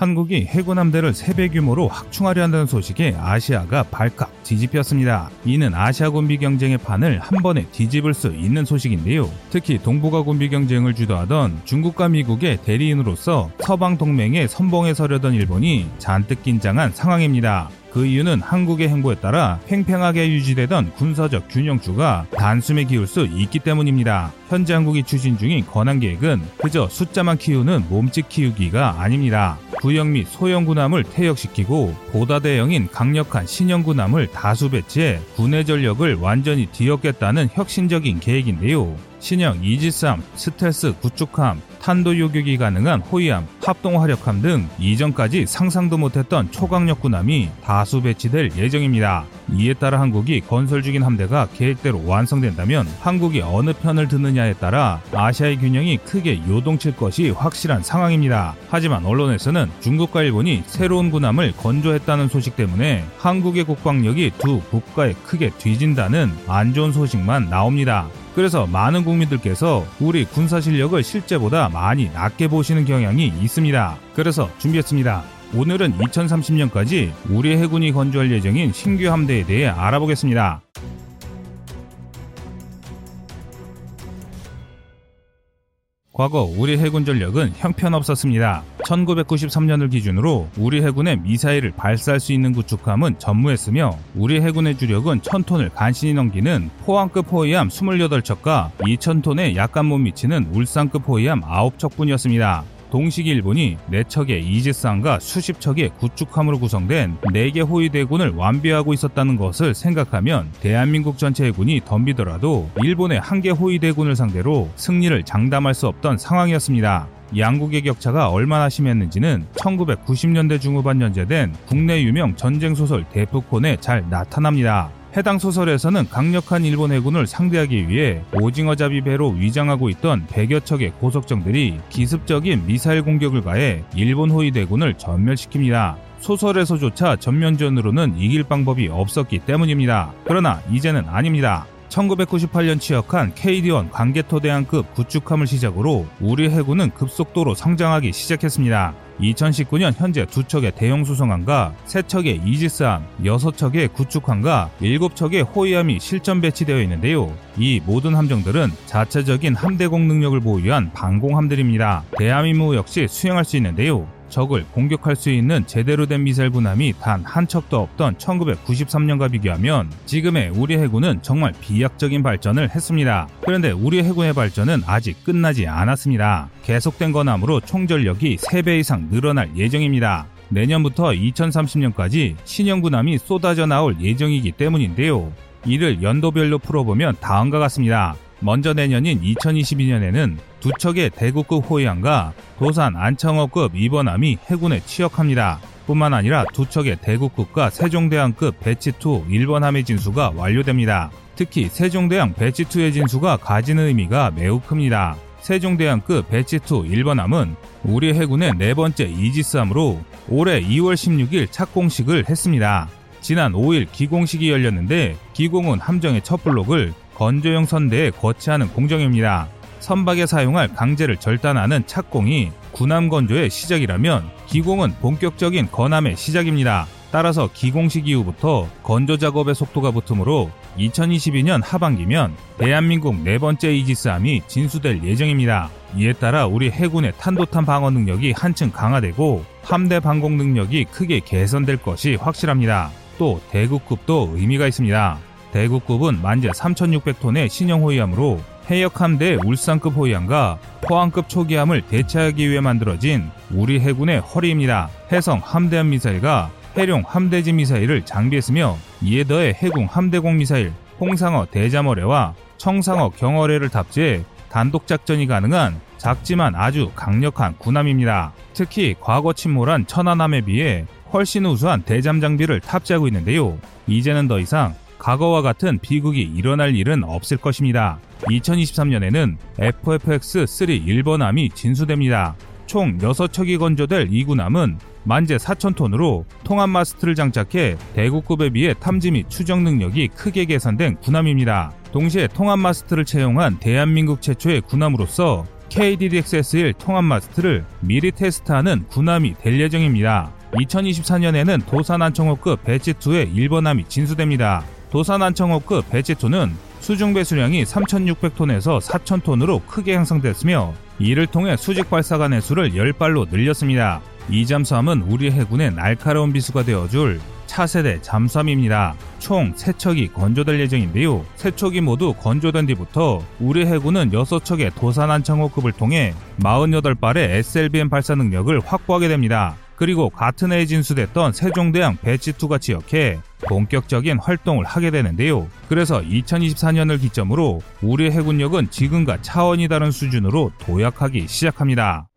한국이 해군 함대를 3배 규모로 확충하려 한다는 소식에 아시아가 발칵 뒤집혔습니다. 이는 아시아 군비 경쟁의 판을 한 번에 뒤집을 수 있는 소식인데요. 특히 동북아 군비 경쟁을 주도하던 중국과 미국의 대리인으로서 서방 동맹의 선봉에 서려던 일본이 잔뜩 긴장한 상황입니다. 그 이유는 한국의 행보에 따라 팽팽하게 유지되던 군사적 균형추가 단숨에 기울 수 있기 때문입니다. 현재 한국이 추진 중인 건항 계획은 그저 숫자만 키우는 몸집 키우기가 아닙니다. 구형 및 소형 군함을 퇴역시키고 보다 대형인 강력한 신형 군함을 다수 배치해 군의 전력을 완전히 뒤엎겠다는 혁신적인 계획인데요. 신형 이지스함, 스텔스 구축함, 탄도 요격이 가능한 호위함, 합동 화력함 등 이전까지 상상도 못했던 초강력 군함이 다수 배치될 예정입니다. 이에 따라 한국이 건설 중인 함대가 계획대로 완성된다면 한국이 어느 편을 드느냐에 따라 아시아의 균형이 크게 요동칠 것이 확실한 상황입니다. 하지만 언론에서는 중국과 일본이 새로운 군함을 건조했다는 소식 때문에 한국의 국방력이 두 국가에 크게 뒤진다는 안 좋은 소식만 나옵니다. 그래서 많은 국민들께서 우리 군사 실력을 실제보다 많이 낮게 보시는 경향이 있습니다. 그래서 준비했습니다. 오늘은 2030년까지 우리 해군이 건조할 예정인 신규 함대에 대해 알아보겠습니다. 과거 우리 해군 전력은 형편없었습니다. 1993년을 기준으로 우리 해군의 미사일을 발사할 수 있는 구축함은 전무했으며 우리 해군의 주력은 1000톤을 간신히 넘기는 포항급 호위함 28척과 2000톤에 약간 못 미치는 울산급 호위함 9척뿐이었습니다. 동식이 일본이 4척의 이지스함과 수십 척의 구축함으로 구성된 4개 호위대군을 완비하고 있었다는 것을 생각하면 대한민국 전체 해군이 덤비더라도 일본의 한 개 호위대군을 상대로 승리를 장담할 수 없던 상황이었습니다. 양국의 격차가 얼마나 심했는지는 1990년대 중후반 연재된 국내 유명 전쟁 소설 대프콘에 잘 나타납니다. 해당 소설에서는 강력한 일본 해군을 상대하기 위해 오징어 잡이 배로 위장하고 있던 100여 척의 고속정들이 기습적인 미사일 공격을 가해 일본 호위대군을 전멸시킵니다. 소설에서조차 전면전으로는 이길 방법이 없었기 때문입니다. 그러나 이제는 아닙니다. 1998년 취역한 KD-1 관계토대항급 구축함을 시작으로 우리 해군은 급속도로 성장하기 시작했습니다. 2019년 현재 두 척의 대형 수송함과 세 척의 이지스함, 여섯 척의 구축함과 일곱 척의 호위함이 실전 배치되어 있는데요. 이 모든 함정들은 자체적인 함대공 능력을 보유한 방공함들입니다. 대한민국 역시 수행할 수 있는데요. 적을 공격할 수 있는 제대로 된 미사일 군함이 단 한 척도 없던 1993년과 비교하면 지금의 우리 해군은 정말 비약적인 발전을 했습니다. 그런데 우리 해군의 발전은 아직 끝나지 않았습니다. 계속된 건함으로 총전력이 3배 이상 늘어날 예정입니다. 내년부터 2030년까지 신형 군함이 쏟아져 나올 예정이기 때문인데요. 이를 연도별로 풀어보면 다음과 같습니다. 먼저 내년인 2022년에는 두 척의 대구급 호위함과 도산 안창호급 이번함이 해군에 취역합니다. 뿐만 아니라 두 척의 대구급과 세종대왕급 배치2 1번함의 진수가 완료됩니다. 특히 세종대왕 배치2의 진수가 가지는 의미가 매우 큽니다. 세종대왕급 배치2 1번함은 우리 해군의 네 번째 이지스함으로 올해 2월 16일 착공식을 했습니다. 지난 5일 기공식이 열렸는데 기공은 함정의 첫 블록을 건조용 선대에 거치하는 공정입니다. 선박에 사용할 강제를 절단하는 착공이 군함 건조의 시작이라면 기공은 본격적인 건함의 시작입니다. 따라서 기공식 이후부터 건조 작업의 속도가 붙으므로 2022년 하반기면 대한민국 네 번째 이지스함이 진수될 예정입니다. 이에 따라 우리 해군의 탄도탄 방어 능력이 한층 강화되고 함대 방공 능력이 크게 개선될 것이 확실합니다. 또 대구급도 의미가 있습니다. 대구급은 만재 3,600톤의 신형 호위함으로 해역 함대 울산급 호위함과 포항급 초기함을 대체하기 위해 만들어진 우리 해군의 허리입니다. 해성 함대함 미사일과 해룡 함대지 미사일을 장비했으며 이에 더해 해궁 함대공 미사일, 홍상어 대자머레와 청상어 경어레를 탑재해 단독 작전이 가능한 작지만 아주 강력한 군함입니다. 특히 과거 침몰한 천안함에 비해 훨씬 우수한 대잠 장비를 탑재하고 있는데요. 이제는 더 이상 과거와 같은 비극이 일어날 일은 없을 것입니다. 2023년에는 FFX-3 1번함이 진수됩니다. 총 6척이 건조될 이 군함은 만재 4,000톤으로 통합 마스트를 장착해 대구급에 비해 탐지 및 추적 능력이 크게 개선된 군함입니다. 동시에 통합 마스트를 채용한 대한민국 최초의 군함으로서 KDDX-S1 통합 마스트를 미리 테스트하는 군함이 될 예정입니다. 2024년에는 도산안청호급 배치2의 1번함이 진수됩니다. 도산안청호급 배치2는 수중 배수량이 3,600톤에서 4,000톤으로 크게 향상됐으며 이를 통해 수직 발사가 내수를 10발로 늘렸습니다. 이 잠수함은 우리 해군의 날카로운 비수가 되어줄 차세대 잠수함입니다. 총 3척이 건조될 예정인데요. 3척이 모두 건조된 뒤부터 우리 해군은 6척의 도산안창호급을 통해 48발의 SLBM 발사 능력을 확보하게 됩니다. 그리고 같은 해에 진수됐던 세종대왕 배치2가 지역해 본격적인 활동을 하게 되는데요. 그래서 2024년을 기점으로 우리 해군력은 지금과 차원이 다른 수준으로 도약하기 시작합니다.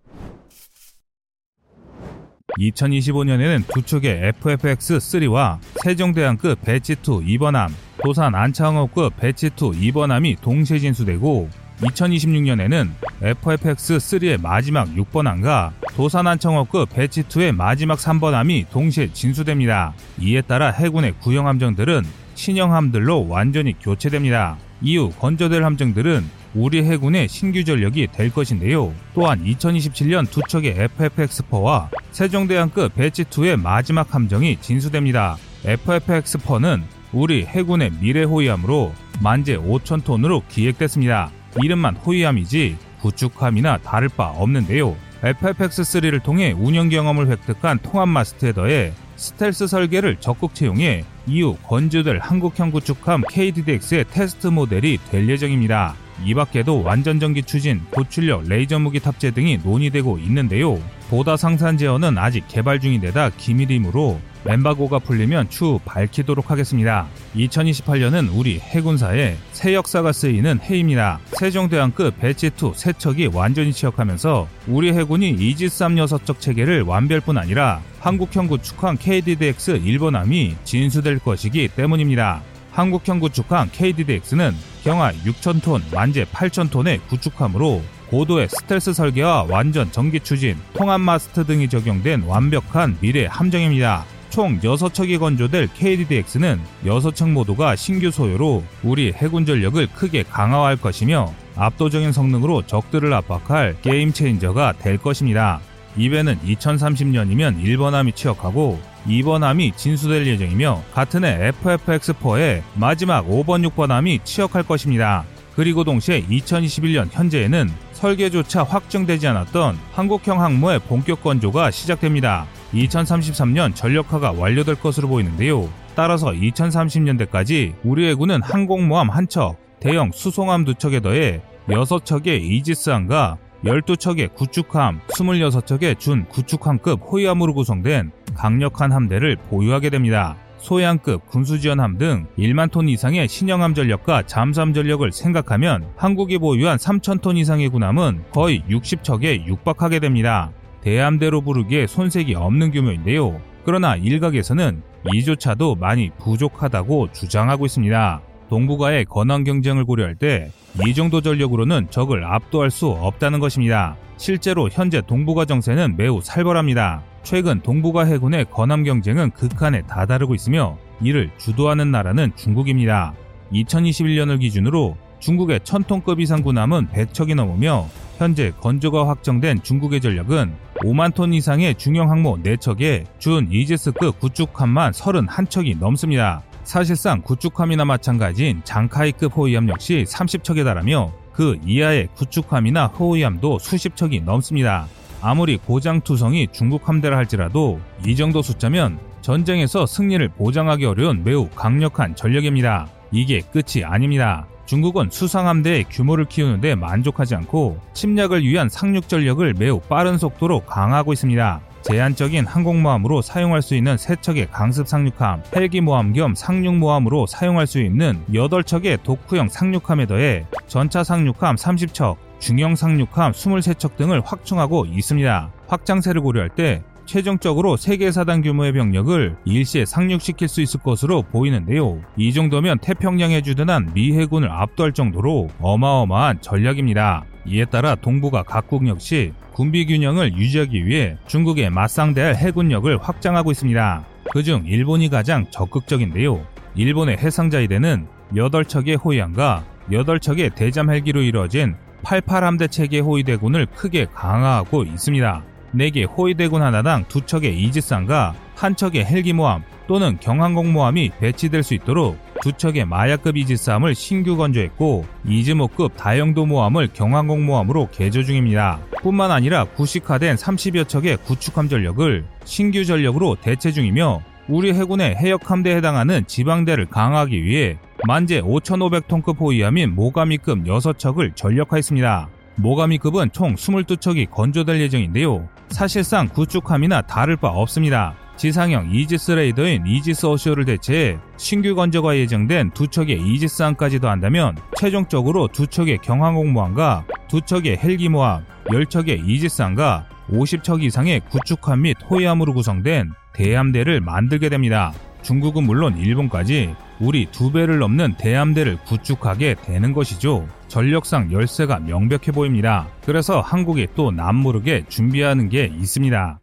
2025년에는 두 척의 FFX-3와 세종대왕급 배치2 2번함, 도산 안창호급 배치2 2번함이 동시에 진수되고 2026년에는 FFX-3의 마지막 6번함과 도산안청호급 배치2의 마지막 3번함이 동시에 진수됩니다. 이에 따라 해군의 구형 함정들은 신형 함들로 완전히 교체됩니다. 이후 건조될 함정들은 우리 해군의 신규 전력이 될 것인데요. 또한 2027년 두 척의 FFX4와 세종대왕급 배치2의 마지막 함정이 진수됩니다. FFX4는 우리 해군의 미래 호위함으로 만재 5천톤으로 기획됐습니다. 이름만 호위함이지 구축함이나 다를 바 없는데요. FFX3를 통해 운영 경험을 획득한 통합 마스트에 더해 스텔스 설계를 적극 채용해 이후 건조될 한국형 구축함 KDDX의 테스트 모델이 될 예정입니다. 이 밖에도 완전 전기 추진, 고출력 레이저 무기 탑재 등이 논의되고 있는데요. 보다 상세한 제원은 아직 개발 중인데다 기밀이므로 엠바고가 풀리면 추후 밝히도록 하겠습니다. 2028년은 우리 해군사에 새 역사가 쓰이는 해입니다. 세종대왕급 Batch 2 세 척이 완전히 취역하면서 우리 해군이 이지스함 6척 체계를 완비할 뿐 아니라 한국형 구축함 KDDX 1번함이 진수될 것이기 때문입니다. 한국형 구축함 KDDX는 경하 6,000톤, 만재 8,000톤의 구축함으로 고도의 스텔스 설계와 완전 전기 추진, 통합 마스트 등이 적용된 완벽한 미래 함정입니다. 총 6척이 건조될 KDDX는 6척 모두가 신규 소요로 우리 해군 전력을 크게 강화할 것이며 압도적인 성능으로 적들을 압박할 게임 체인저가 될 것입니다. 이배는 2030년이면 1번함이 취역하고 2번함이 진수될 예정이며 같은 해 FFX4의 마지막 5번, 6번함이 취역할 것입니다. 그리고 동시에 2021년 현재에는 설계조차 확정되지 않았던 한국형 항모의 본격 건조가 시작됩니다. 2033년 전력화가 완료될 것으로 보이는데요. 따라서 2030년대까지 우리 해군은 항공모함 한 척, 대형 수송함 두 척에 더해 6척의 이지스함과 12척의 구축함, 26척의 준 구축함급 호위함으로 구성된 강력한 함대를 보유하게 됩니다. 소양급 군수지원함 등 1만 톤 이상의 신형함 전력과 잠수함 전력을 생각하면 한국이 보유한 3천 톤 이상의 군함은 거의 60척에 육박하게 됩니다. 대함대로 부르기에 손색이 없는 규모인데요. 그러나 일각에서는 이조차도 많이 부족하다고 주장하고 있습니다. 동북아의 건황 경쟁을 고려할 때 이 정도 전력으로는 적을 압도할 수 없다는 것입니다. 실제로 현재 동북아 정세는 매우 살벌합니다. 최근 동북아 해군의 건함 경쟁은 극한에 다다르고 있으며 이를 주도하는 나라는 중국입니다. 2021년을 기준으로 중국의 1000톤급 이상 군함은 100척이 넘으며 현재 건조가 확정된 중국의 전력은 5만 톤 이상의 중형 항모 4척에 준 이지스급 구축함만 31척이 넘습니다. 사실상 구축함이나 마찬가지인 장카이급 호위함 역시 30척에 달하며 그 이하의 구축함이나 호위함도 수십 척이 넘습니다. 아무리 고장투성이 중국 함대라 할지라도 이 정도 숫자면 전쟁에서 승리를 보장하기 어려운 매우 강력한 전력입니다. 이게 끝이 아닙니다. 중국은 수상함대의 규모를 키우는데 만족하지 않고 침략을 위한 상륙 전력을 매우 빠른 속도로 강화하고 있습니다. 제한적인 항공모함으로 사용할 수 있는 3척의 강습 상륙함, 헬기모함 겸 상륙모함으로 사용할 수 있는 8척의 도크형 상륙함에 더해 전차 상륙함 30척, 중형 상륙함 23척 등을 확충하고 있습니다. 확장세를 고려할 때 최종적으로 세계 사단 규모의 병력을 일시에 상륙시킬 수 있을 것으로 보이는데요. 이 정도면 태평양에 주둔한 미 해군을 압도할 정도로 어마어마한 전략입니다. 이에 따라 동북아 각국 역시 군비 균형을 유지하기 위해 중국에 맞상대할 해군력을 확장하고 있습니다. 그중 일본이 가장 적극적인데요. 일본의 해상자위대는 8척의 호위함과 8척의 대잠 헬기로 이루어진 88함대 체계 호위대군을 크게 강화하고 있습니다. 4개 호위대군 하나당 2척의 이지스함과 한 척의 헬기모함 또는 경항공모함이 배치될 수 있도록 두 척의 마약급 이지스함을 신규 건조했고 이즈모급 다용도 모함을 경항공모함으로 개조 중입니다. 뿐만 아니라 구식화된 30여 척의 구축함 전력을 신규 전력으로 대체 중이며 우리 해군의 해역 함대에 해당하는 지방대를 강화하기 위해 만재 5,500톤급 호위함인 모가미급 6척을 전력화했습니다. 모가미급은 총 22척이 건조될 예정인데요. 사실상 구축함이나 다를 바 없습니다. 지상형 이지스 레이더인 이지스 어시오를 대체해 신규 건조가 예정된 두 척의 이지스함까지 도 한다면 최종적으로 두 척의 경항공모함과 두 척의 헬기모함, 10척의 이지스함과 50척 이상의 구축함 및 호위함으로 구성된 대함대를 만들게 됩니다. 중국은 물론 일본까지 우리 두 배를 넘는 대함대를 구축하게 되는 것이죠. 전력상 열쇠가 명백해 보입니다. 그래서 한국이 또 남모르게 준비하는 게 있습니다.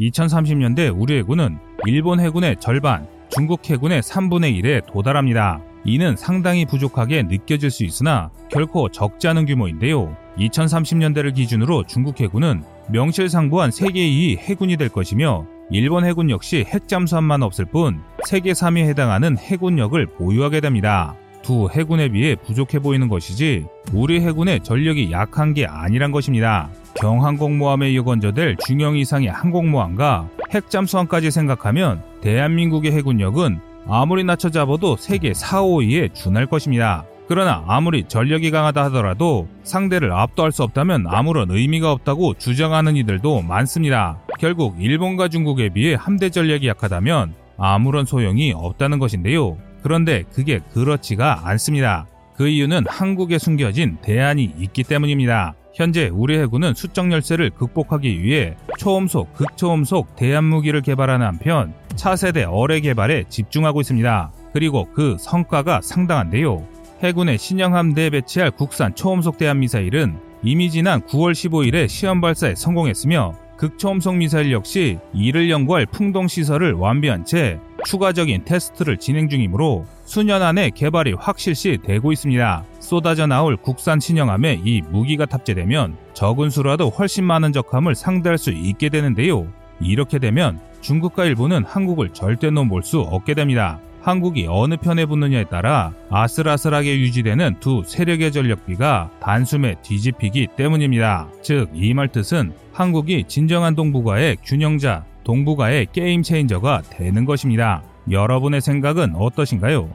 2030년대 우리 해군은 일본 해군의 절반, 중국 해군의 3분의 1에 도달합니다. 이는 상당히 부족하게 느껴질 수 있으나 결코 적지 않은 규모인데요. 2030년대를 기준으로 중국 해군은 명실상부한 세계 2위 해군이 될 것이며 일본 해군 역시 핵잠수함만 없을 뿐 세계 3위에 해당하는 해군력을 보유하게 됩니다. 두 해군에 비해 부족해 보이는 것이지 우리 해군의 전력이 약한 게 아니란 것입니다. 경항공모함에 이어 건조될 중형 이상의 항공모함과 핵잠수함까지 생각하면 대한민국의 해군력은 아무리 낮춰 잡아도 세계 4, 5위에 준할 것입니다. 그러나 아무리 전력이 강하다 하더라도 상대를 압도할 수 없다면 아무런 의미가 없다고 주장하는 이들도 많습니다. 결국 일본과 중국에 비해 함대 전력이 약하다면 아무런 소용이 없다는 것인데요. 그런데 그게 그렇지가 않습니다. 그 이유는 한국에 숨겨진 대안이 있기 때문입니다. 현재 우리 해군은 수적 열쇠를 극복하기 위해 초음속, 극초음속 대한 무기를 개발하는 한편 차세대 어뢰 개발에 집중하고 있습니다. 그리고 그 성과가 상당한데요. 해군의 신형 함대에 배치할 국산 초음속 대한 미사일은 이미 지난 9월 15일에 시험 발사에 성공했으며 극초음속 미사일 역시 이를 연구할 풍동 시설을 완비한 채 추가적인 테스트를 진행 중이므로 수년 안에 개발이 확실시 되고 있습니다. 쏟아져 나올 국산 신형함에 이 무기가 탑재되면 적은 수라도 훨씬 많은 적함을 상대할 수 있게 되는데요. 이렇게 되면 중국과 일본은 한국을 절대 넘볼 수 없게 됩니다. 한국이 어느 편에 붙느냐에 따라 아슬아슬하게 유지되는 두 세력의 전력비가 단숨에 뒤집히기 때문입니다. 즉, 이 말 뜻은 한국이 진정한 동북아의 균형자, 동북아의 게임 체인저가 되는 것입니다. 여러분의 생각은 어떠신가요?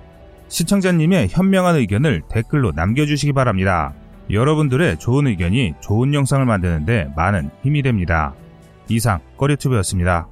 시청자님의 현명한 의견을 댓글로 남겨주시기 바랍니다. 여러분들의 좋은 의견이 좋은 영상을 만드는데 많은 힘이 됩니다. 이상 꺼리튜브였습니다.